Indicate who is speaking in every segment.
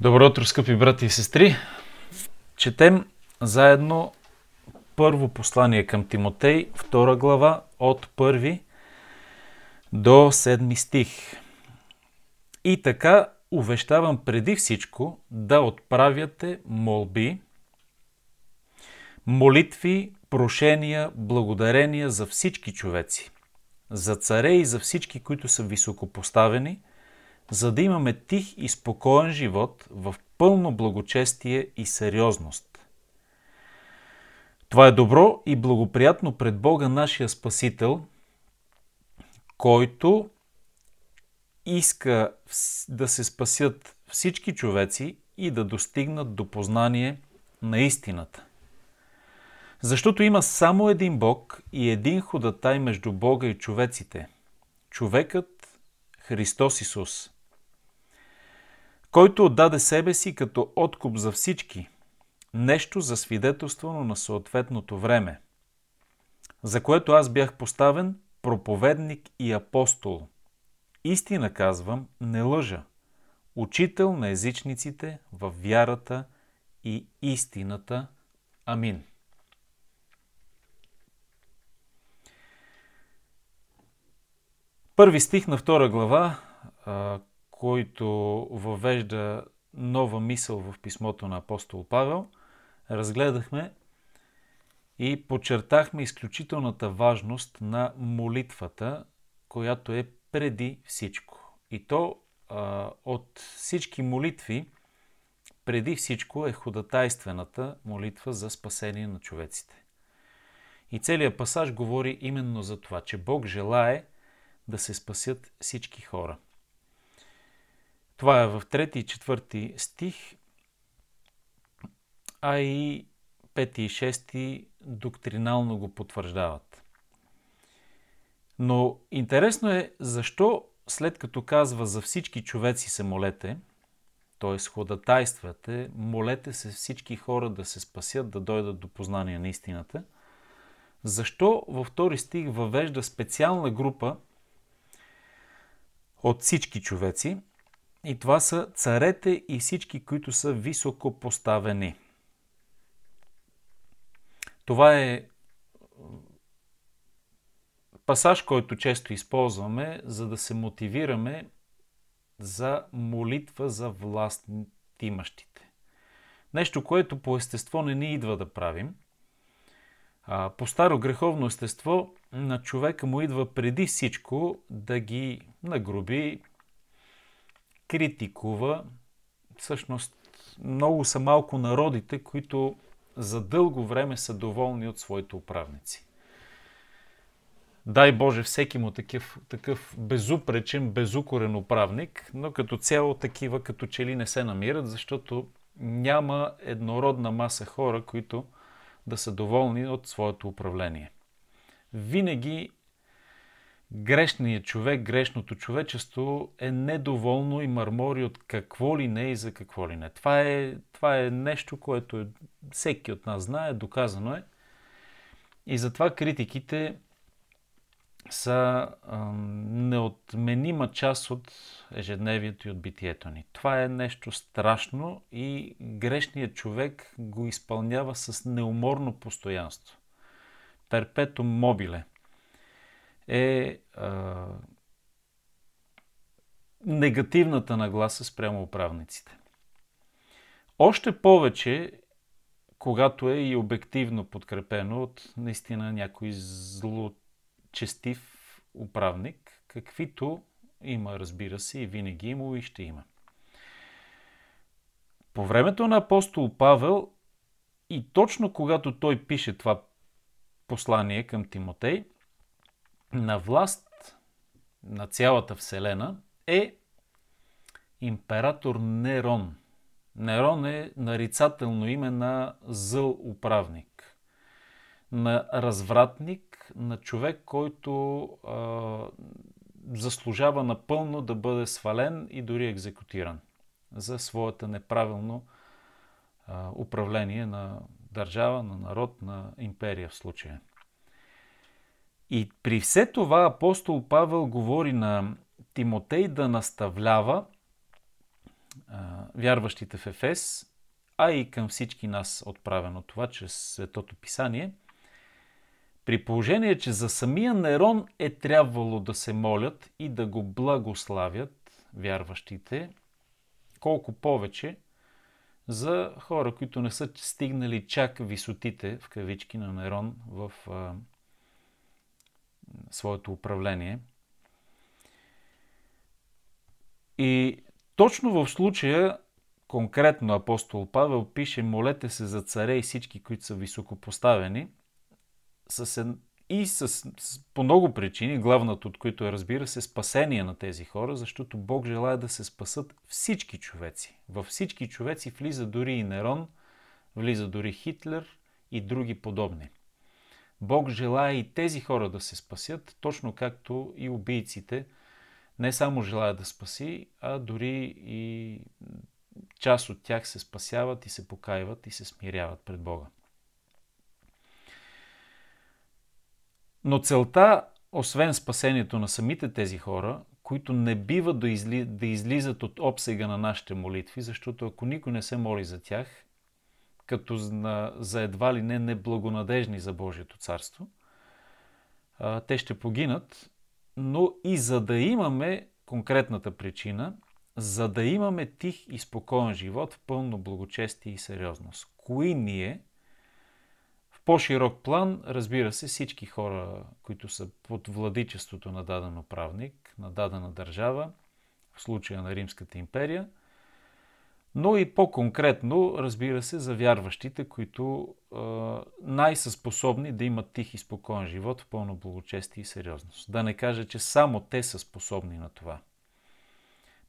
Speaker 1: Добро утро, скъпи брати и сестри! Четем заедно първо послание към Тимотей, втора глава, от първи до седми стих. И така увещавам преди всичко да отправяте молби, молитви, прошения, благодарения за всички човеци, за царе и за всички, които са високопоставени – за да имаме тих и спокоен живот в пълно благочестие и сериозност. Това е добро и благоприятно пред Бога нашия Спасител, който иска да се спасят всички човеци и да достигнат до познание на истината. Защото има само един Бог и един ходатай между Бога и човеците. Човекът Христос Исус – който отдаде себе си като откуп за всички, нещо за свидетелство на съответното време, за което аз бях поставен проповедник и апостол. Истина казвам, не лъжа. Учител на езичниците в вярата и истината. Амин. Първи стих на втора глава, който въвежда нова мисъл в писмото на апостол Павел, разгледахме и подчертахме изключителната важност на молитвата, която е преди всичко. И то а, от всички молитви, преди всичко е ходатайствената молитва за спасение на човеците. И целият пасаж говори именно за това, че Бог желае да се спасят всички хора. Това е в 3 и 4 стих, а и 5 и 6 доктринално го потвърждават. Но интересно е защо след като казва за всички човеци се молете, т.е. ходатайствате, молете се всички хора да се спасят, да дойдат до познание на истината, защо във втори стих въвежда специална група от всички човеци, и това са царете и всички, които са високо поставени. Това е пасаж, който често използваме, за да се мотивираме за молитва за власт имащите. Нещо, което по естество не ни идва да правим. По старо греховно естество на човека му идва преди всичко да ги нагруби, критикува. Всъщност, много са малко народите, които за дълго време са доволни от своите управници. Дай Боже всеки му такъв, такъв безупречен, безукорен управник, но като цяло такива като че ли не се намират, защото няма еднородна маса хора, които да са доволни от своето управление. Винаги грешният човек, грешното човечество е недоволно и мърмори от какво ли не и за какво ли не. Това е, това е нещо, което е, всеки от нас знае, доказано е. И затова критиките са а, неотменима част от ежедневието и от битието ни. Това е нещо страшно и грешният човек го изпълнява с неуморно постоянство. Перпето мобиле – е а, негативната нагласа спрямо управниците. Още повече, когато е и обективно подкрепено от наистина някой злочестив управник, каквито има, разбира се, и винаги има и ще има. По времето на апостол Павел и точно когато той пише това послание към Тимотей, на власт на цялата Вселена е император Нерон. Нерон е нарицателно име на зъл управник, на развратник, на човек, който а, заслужава напълно да бъде свален и дори екзекутиран за своята неправилно а, управление на държава, на народ, на империя в случая. И при все това апостол Павел говори на Тимотей да наставлява вярващите в Ефес, а и към всички нас отправено това чрез Светото Писание, при положение, че за самия Нерон е трябвало да се молят и да го благославят вярващите, колко повече за хора, които не са стигнали чак висотите, в кавички, на Нерон в а, своето управление. И точно в случая, конкретно апостол Павел пише, молете се за царе и всички, които са високопоставени, с, и с, с, по много причини, главната от които е, разбира се, спасение на тези хора, защото Бог желая да се спасат всички човеци. Във всички човеци влиза дори и Нерон, влиза дори Хитлер и други подобни. Бог желая и тези хора да се спасят, точно както и убийците не само желая да спаси, а дори и част от тях се спасяват и се покаиват и се смиряват пред Бога. Но целта, освен спасението на самите тези хора, които не бива да, изли, да излизат от обсега на нашите молитви, защото ако никой не се моли за тях, като за едва ли не неблагонадежни за Божието царство, те ще погинат, но и за да имаме конкретната причина, за да имаме тих и спокоен живот в пълно благочестие и сериозност. Кои ние – по-широк план, разбира се, всички хора, които са под владичеството на даден управник, на дадена държава, в случая на Римската империя, но и по-конкретно, разбира се, за вярващите, които е, най-са способни да имат тих и спокоен живот в пълно благочестие и сериозност. Да не кажа, че само те са способни на това.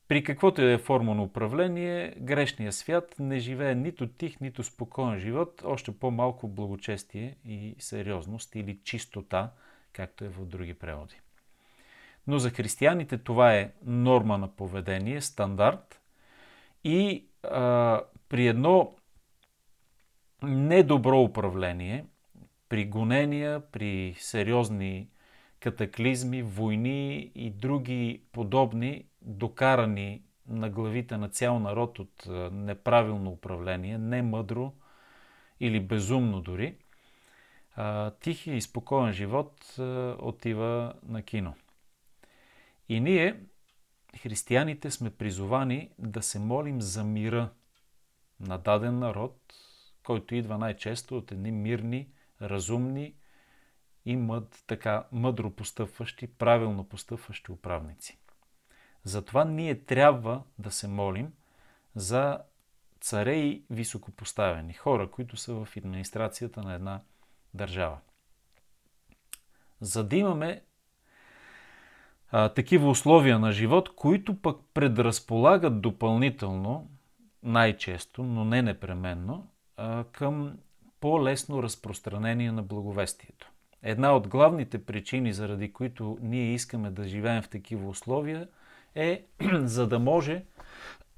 Speaker 1: При каквото и е форма на управление, грешният свят не живее нито тих, нито спокоен живот, още по-малко благочестие и сериозност или чистота, както е в други преводи. Но за християните това е норма на поведение, стандарт и а, при едно недобро управление, при гонения, при сериозни катаклизми, войни и други подобни, докарани на главите на цял народ от неправилно управление, не мъдро или безумно дори, тихия и спокоен живот отива на кино. И ние, християните, сме призовани да се молим за мира на даден народ, който идва най-често от едни мирни, разумни, и мъд, така мъдро постъпващи, правилно постъпващи управници. Затова ние трябва да се молим за царе и високопоставени хора, които са в администрацията на една държава. За да имаме а, такива условия на живот, които пък предразполагат допълнително, най-често, но не непременно, а, към по-лесно разпространение на благовестието. Една от главните причини, заради които ние искаме да живеем в такива условия, е за да може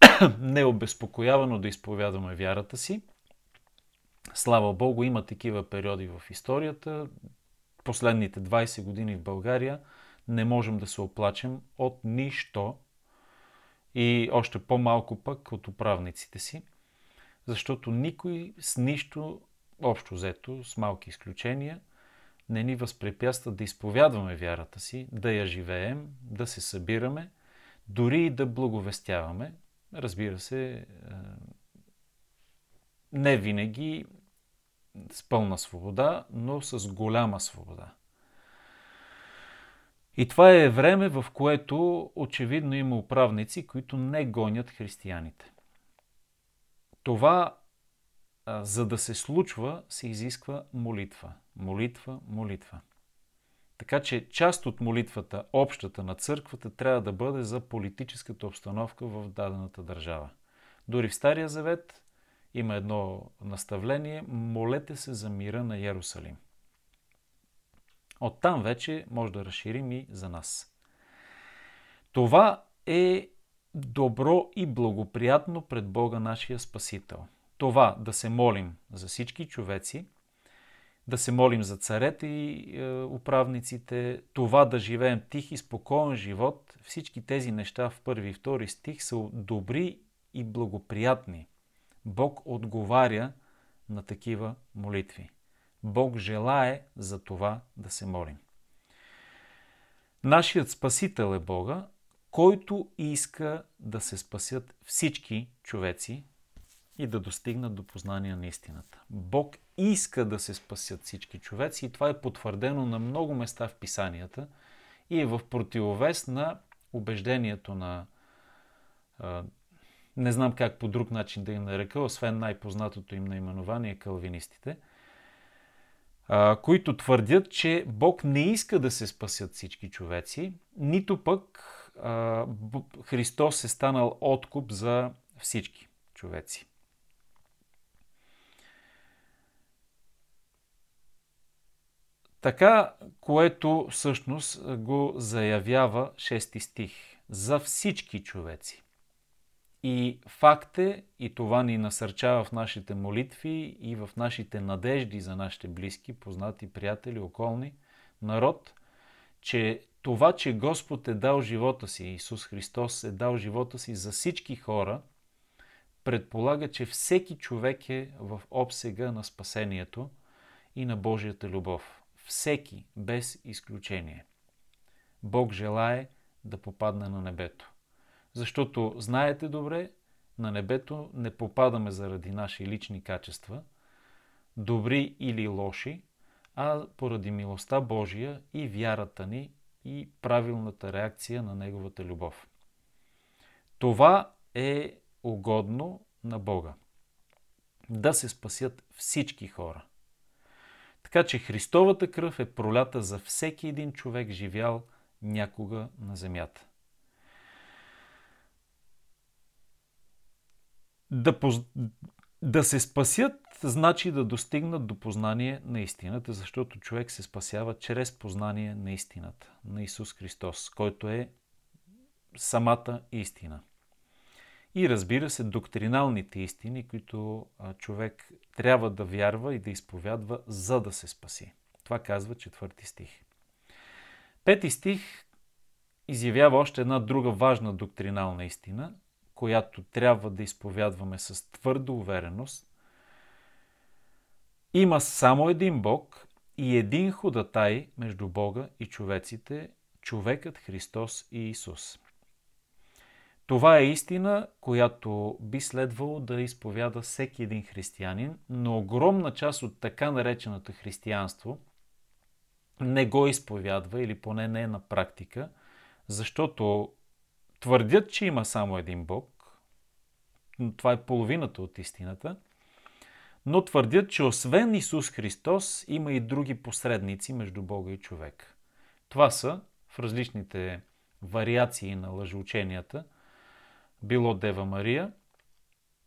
Speaker 1: необезпокоявано да изповядваме вярата си. Слава Богу, има такива периоди в историята. Последните 20 години в България не можем да се оплачем от нищо и още по-малко пък от управниците си, защото никой с нищо, общо взето, с малки изключения, не ни възпрепятстват да изповядваме вярата си, да я живеем, да се събираме, дори и да благовестяваме. Разбира се, е, не винаги с пълна свобода, но с голяма свобода. И това е време, в което очевидно има управници, които не гонят християните. Това, за да се случва, се изисква молитва молитва, молитва. Така че част от молитвата, общата на църквата, трябва да бъде за политическата обстановка в дадената държава. Дори в Стария Завет има едно наставление молете се за мира на Иерусалим. Оттам вече може да разширим и за нас. Това е добро и благоприятно пред Бога нашия Спасител. Това да се молим за всички човеци – да се молим за царете и е, управниците, това да живеем тих и спокоен живот, всички тези неща в първи и втори стих са добри и благоприятни. Бог отговаря на такива молитви. Бог желае за това да се молим. Нашият Спасител е Бога, който иска да се спасят всички човеци и да достигнат до познание на истината. Бог иска да се спасят всички човеци и това е потвърдено на много места в писанията и е в противовес на убеждението на не знам как по друг начин да им нарека, освен най-познатото им наименование калвинистите, които твърдят, че Бог не иска да се спасят всички човеци, нито пък Христос е станал откуп за всички човеци. Така, което всъщност го заявява 6 стих. За всички човеци. И факт е, и това ни насърчава в нашите молитви и в нашите надежди за нашите близки, познати, приятели, околни, народ, че това, че Господ е дал живота си, Исус Христос е дал живота си за всички хора, предполага, че всеки човек е в обсега на спасението и на Божията любов. Всеки, без изключение. Бог желае да попадне на небето. Защото, знаете добре, на небето не попадаме заради наши лични качества, добри или лоши, а поради милостта Божия и вярата ни и правилната реакция на Неговата любов. Това е угодно на Бога. Да се спасят всички хора. Така че Христовата кръв е пролята за всеки един човек, живял някога на земята. Да, поз... да се спасят значи да достигнат до познание на истината, защото човек се спасява чрез познание на истината, на Исус Христос, който е самата истина. И разбира се, доктриналните истини, които човек трябва да вярва и да изповядва, за да се спаси. Това казва четвърти стих. Пети стих изявява още една друга важна доктринална истина, която трябва да изповядваме с твърда увереност, има само един Бог и един ходатай между Бога и човеците, човекът Христос и Исус. Това е истина, която би следвало да изповяда всеки един християнин, но огромна част от така нареченото християнство не го изповядва или поне не е на практика, защото твърдят, че има само един Бог, но това е половината от истината, но твърдят, че освен Исус Христос има и други посредници между Бога и човек. Това са в различните вариации на лъжеученията, било Дева Мария,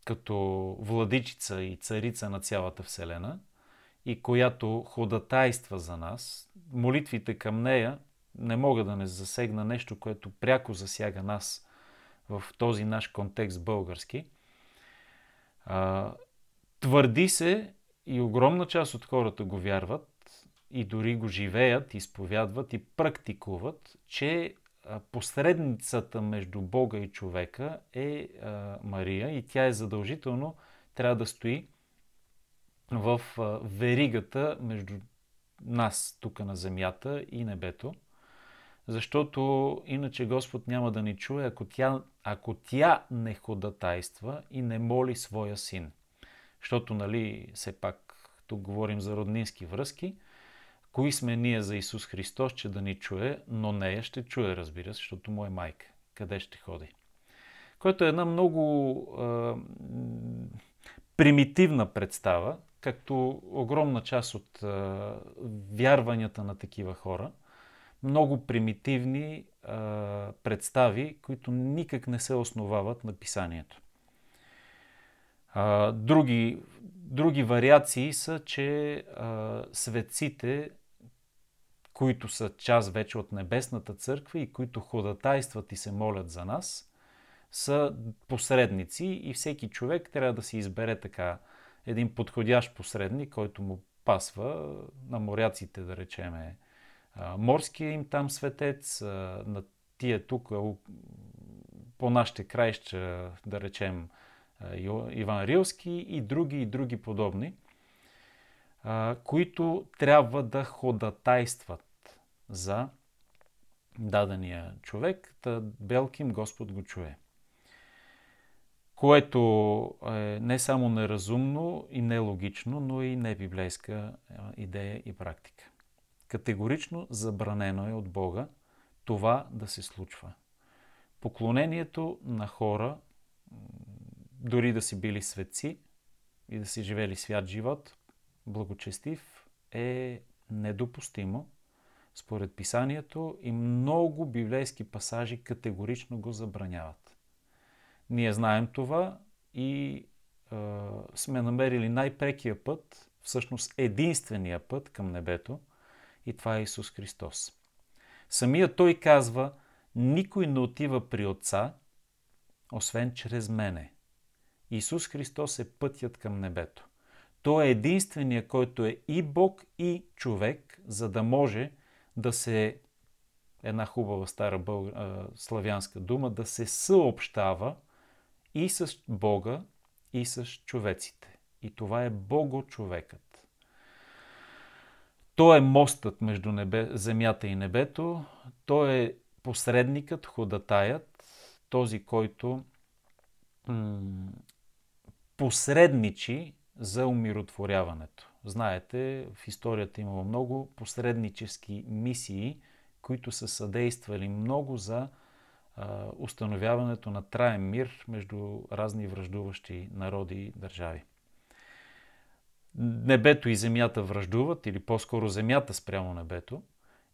Speaker 1: като владичица и царица на цялата Вселена, и която ходатайства за нас. Молитвите към нея не мога да не засегна нещо, което пряко засяга нас в този наш контекст български. А, твърди се и огромна част от хората го вярват и дори го живеят, изповядват и практикуват, че посредницата между Бога и човека е Мария и тя е задължително трябва да стои в веригата между нас тук на земята и небето защото иначе Господ няма да ни чуе, ако тя, ако тя не ходатайства и не моли своя син. Защото, нали, все пак, тук говорим за роднински връзки, кои сме ние за Исус Христос, че да ни чуе, но нея ще чуе, разбира се, защото му е майка. Къде ще ходи? Което е една много а, примитивна представа, както огромна част от а, вярванията на такива хора – много примитивни а, представи, които никак не се основават на писанието. А, други, други вариации са, че а, светците, които са част вече от Небесната църква и които ходатайстват и се молят за нас, са посредници и всеки човек трябва да си избере така един подходящ посредник, който му пасва на моряците, да речеме, морския им там светец, на тия тук по нашите краища, да речем Иван Рилски и други и други подобни, които трябва да ходатайстват за дадения човек, да Белким Господ го чуе. Което е не само неразумно и нелогично, но и небиблейска идея и практика. Категорично забранено е от Бога това да се случва. Поклонението на хора, дори да си били светци и да си живели свят живот, благочестив, е недопустимо според писанието и много библейски пасажи категорично го забраняват. Ние знаем това и е, сме намерили най-прекия път, всъщност единствения път към небето, и това е Исус Христос. Самия Той казва, никой не отива при Отца, освен чрез мене. Исус Христос е пътят към небето. Той е единствения, който е и Бог, и човек, за да може да се, една хубава стара бълг... славянска дума, да се съобщава и с Бога, и с човеците. И това е Бого-човекът. Той е мостът между небе, земята и небето. Той е посредникът, ходатаят, този, който м- посредничи за умиротворяването. Знаете, в историята имало много посреднически мисии, които са съдействали много за а, установяването на траен мир между разни връждуващи народи и държави. Небето и земята връждуват, или по-скоро земята спрямо небето,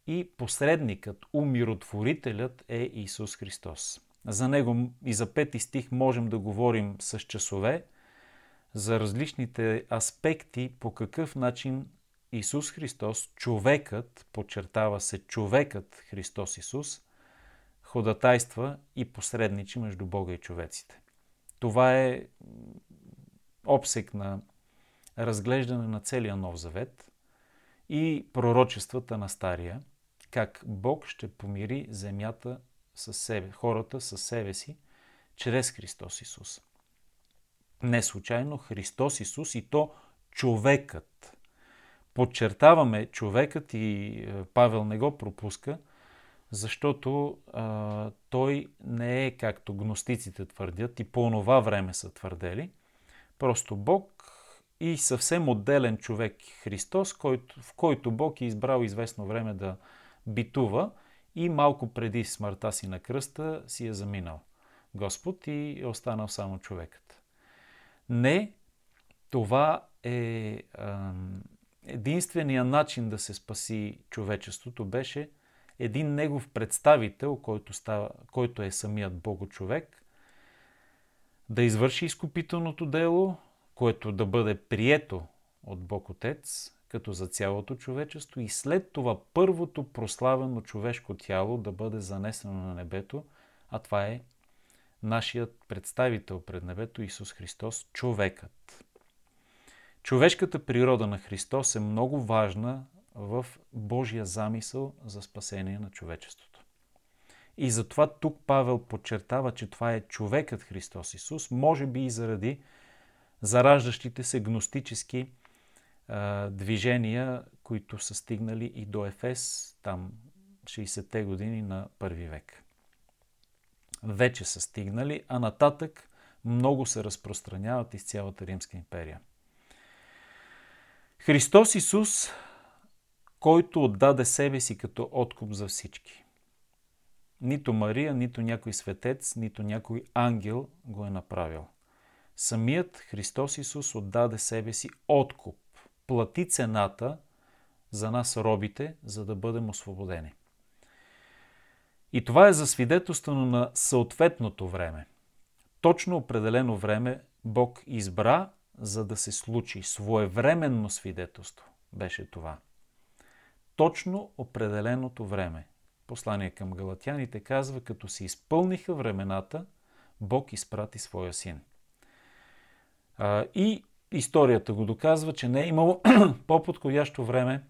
Speaker 1: и посредникът, умиротворителят е Исус Христос. За него и за пети стих можем да говорим с часове, за различните аспекти, по какъв начин Исус Христос, човекът, подчертава се човекът Христос Исус, ходатайства и посредничи между Бога и човеците. Това е обсек на разглеждане на целия Нов Завет и пророчествата на Стария, как Бог ще помири земята със себе, хората със себе си, чрез Христос Исус. Не случайно Христос Исус и то човекът. Подчертаваме човекът и е, Павел не го пропуска, защото а, той не е както гностиците твърдят и по това време са твърдели. Просто Бог и съвсем отделен човек Христос, който, в който Бог е избрал известно време да битува и малко преди смъртта си на кръста си е заминал Господ и е останал само човекът. Не, това е единствения начин да се спаси човечеството беше един негов представител, който, става, който е самият Бого-човек, да извърши изкупителното дело, което да бъде прието от Бог Отец, като за цялото човечество и след това първото прославено човешко тяло да бъде занесено на небето, а това е нашият представител пред небето Исус Христос, човекът. Човешката природа на Христос е много важна в Божия замисъл за спасение на човечеството. И затова тук Павел подчертава, че това е човекът Христос Исус, може би и заради зараждащите се гностически а, движения, които са стигнали и до Ефес, там 60-те години на първи век вече са стигнали, а нататък много се разпространяват из цялата Римска империя. Христос Исус, който отдаде себе си като откуп за всички. Нито Мария, нито някой светец, нито някой ангел го е направил. Самият Христос Исус отдаде себе си откуп, плати цената за нас робите, за да бъдем освободени. И това е за свидетелствено на съответното време. Точно определено време Бог избра, за да се случи. Своевременно свидетелство беше това. Точно определеното време. Послание към галатяните казва, като се изпълниха времената, Бог изпрати своя син. И историята го доказва, че не е имало по-подходящо време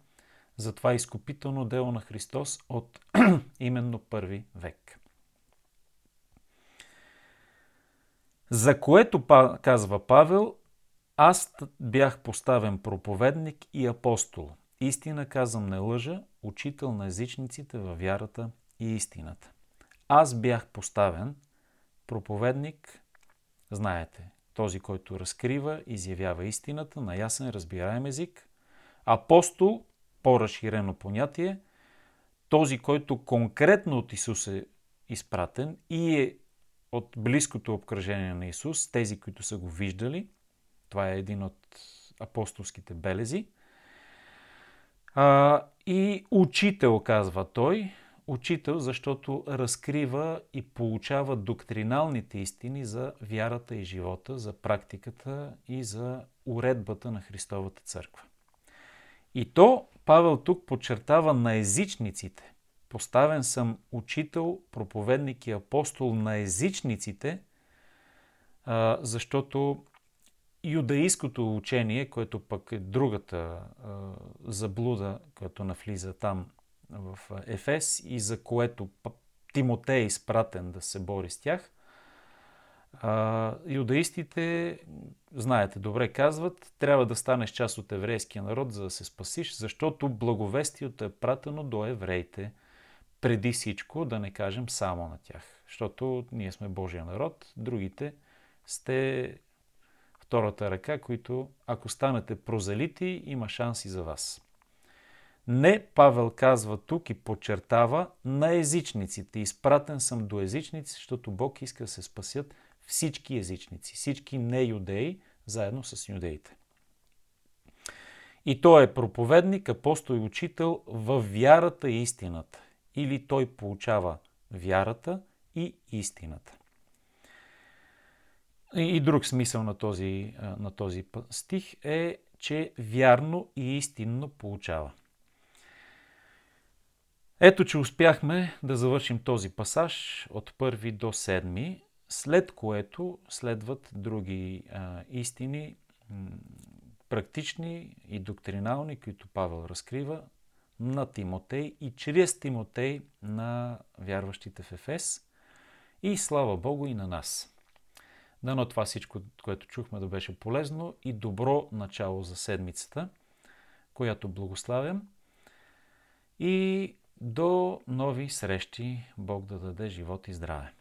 Speaker 1: за това изкупително дело на Христос от именно първи век. За което, казва Павел, аз бях поставен проповедник и апостол. Истина казвам не лъжа, учител на езичниците във вярата и истината. Аз бях поставен проповедник, знаете, този, който разкрива, изявява истината на ясен, разбираем език. Апостол, по-разширено понятие, този, който конкретно от Исус е изпратен и е от близкото обкръжение на Исус, тези, които са го виждали. Това е един от апостолските белези. А, и учител, казва той. Учител, защото разкрива и получава доктриналните истини за вярата и живота, за практиката и за уредбата на Христовата църква. И то Павел тук подчертава на езичниците. Поставен съм учител, проповедник и апостол на езичниците, защото юдаистското учение, което пък е другата заблуда, която навлиза там в Ефес и за което Тимотей е изпратен да се бори с тях, юдаистите, знаете добре, казват, трябва да станеш част от еврейския народ, за да се спасиш, защото благовестието е пратено до евреите – преди всичко, да не кажем само на тях. Защото ние сме Божия народ, другите сте втората ръка, които ако станете прозелити, има шанси за вас. Не, Павел казва тук и подчертава на езичниците. Изпратен съм до езичници, защото Бог иска да се спасят всички езичници, всички не-юдеи, заедно с юдеите. И той е проповедник, апостол и учител в вярата и истината или той получава вярата и истината. И друг смисъл на този, на този стих е, че вярно и истинно получава. Ето, че успяхме да завършим този пасаж от първи до седми, след което следват други а, истини, практични и доктринални, които Павел разкрива, на Тимотей и чрез Тимотей на вярващите в Ефес и слава Богу и на нас. Дано това всичко, което чухме, да беше полезно и добро начало за седмицата, която благославям. И до нови срещи. Бог да даде живот и здраве.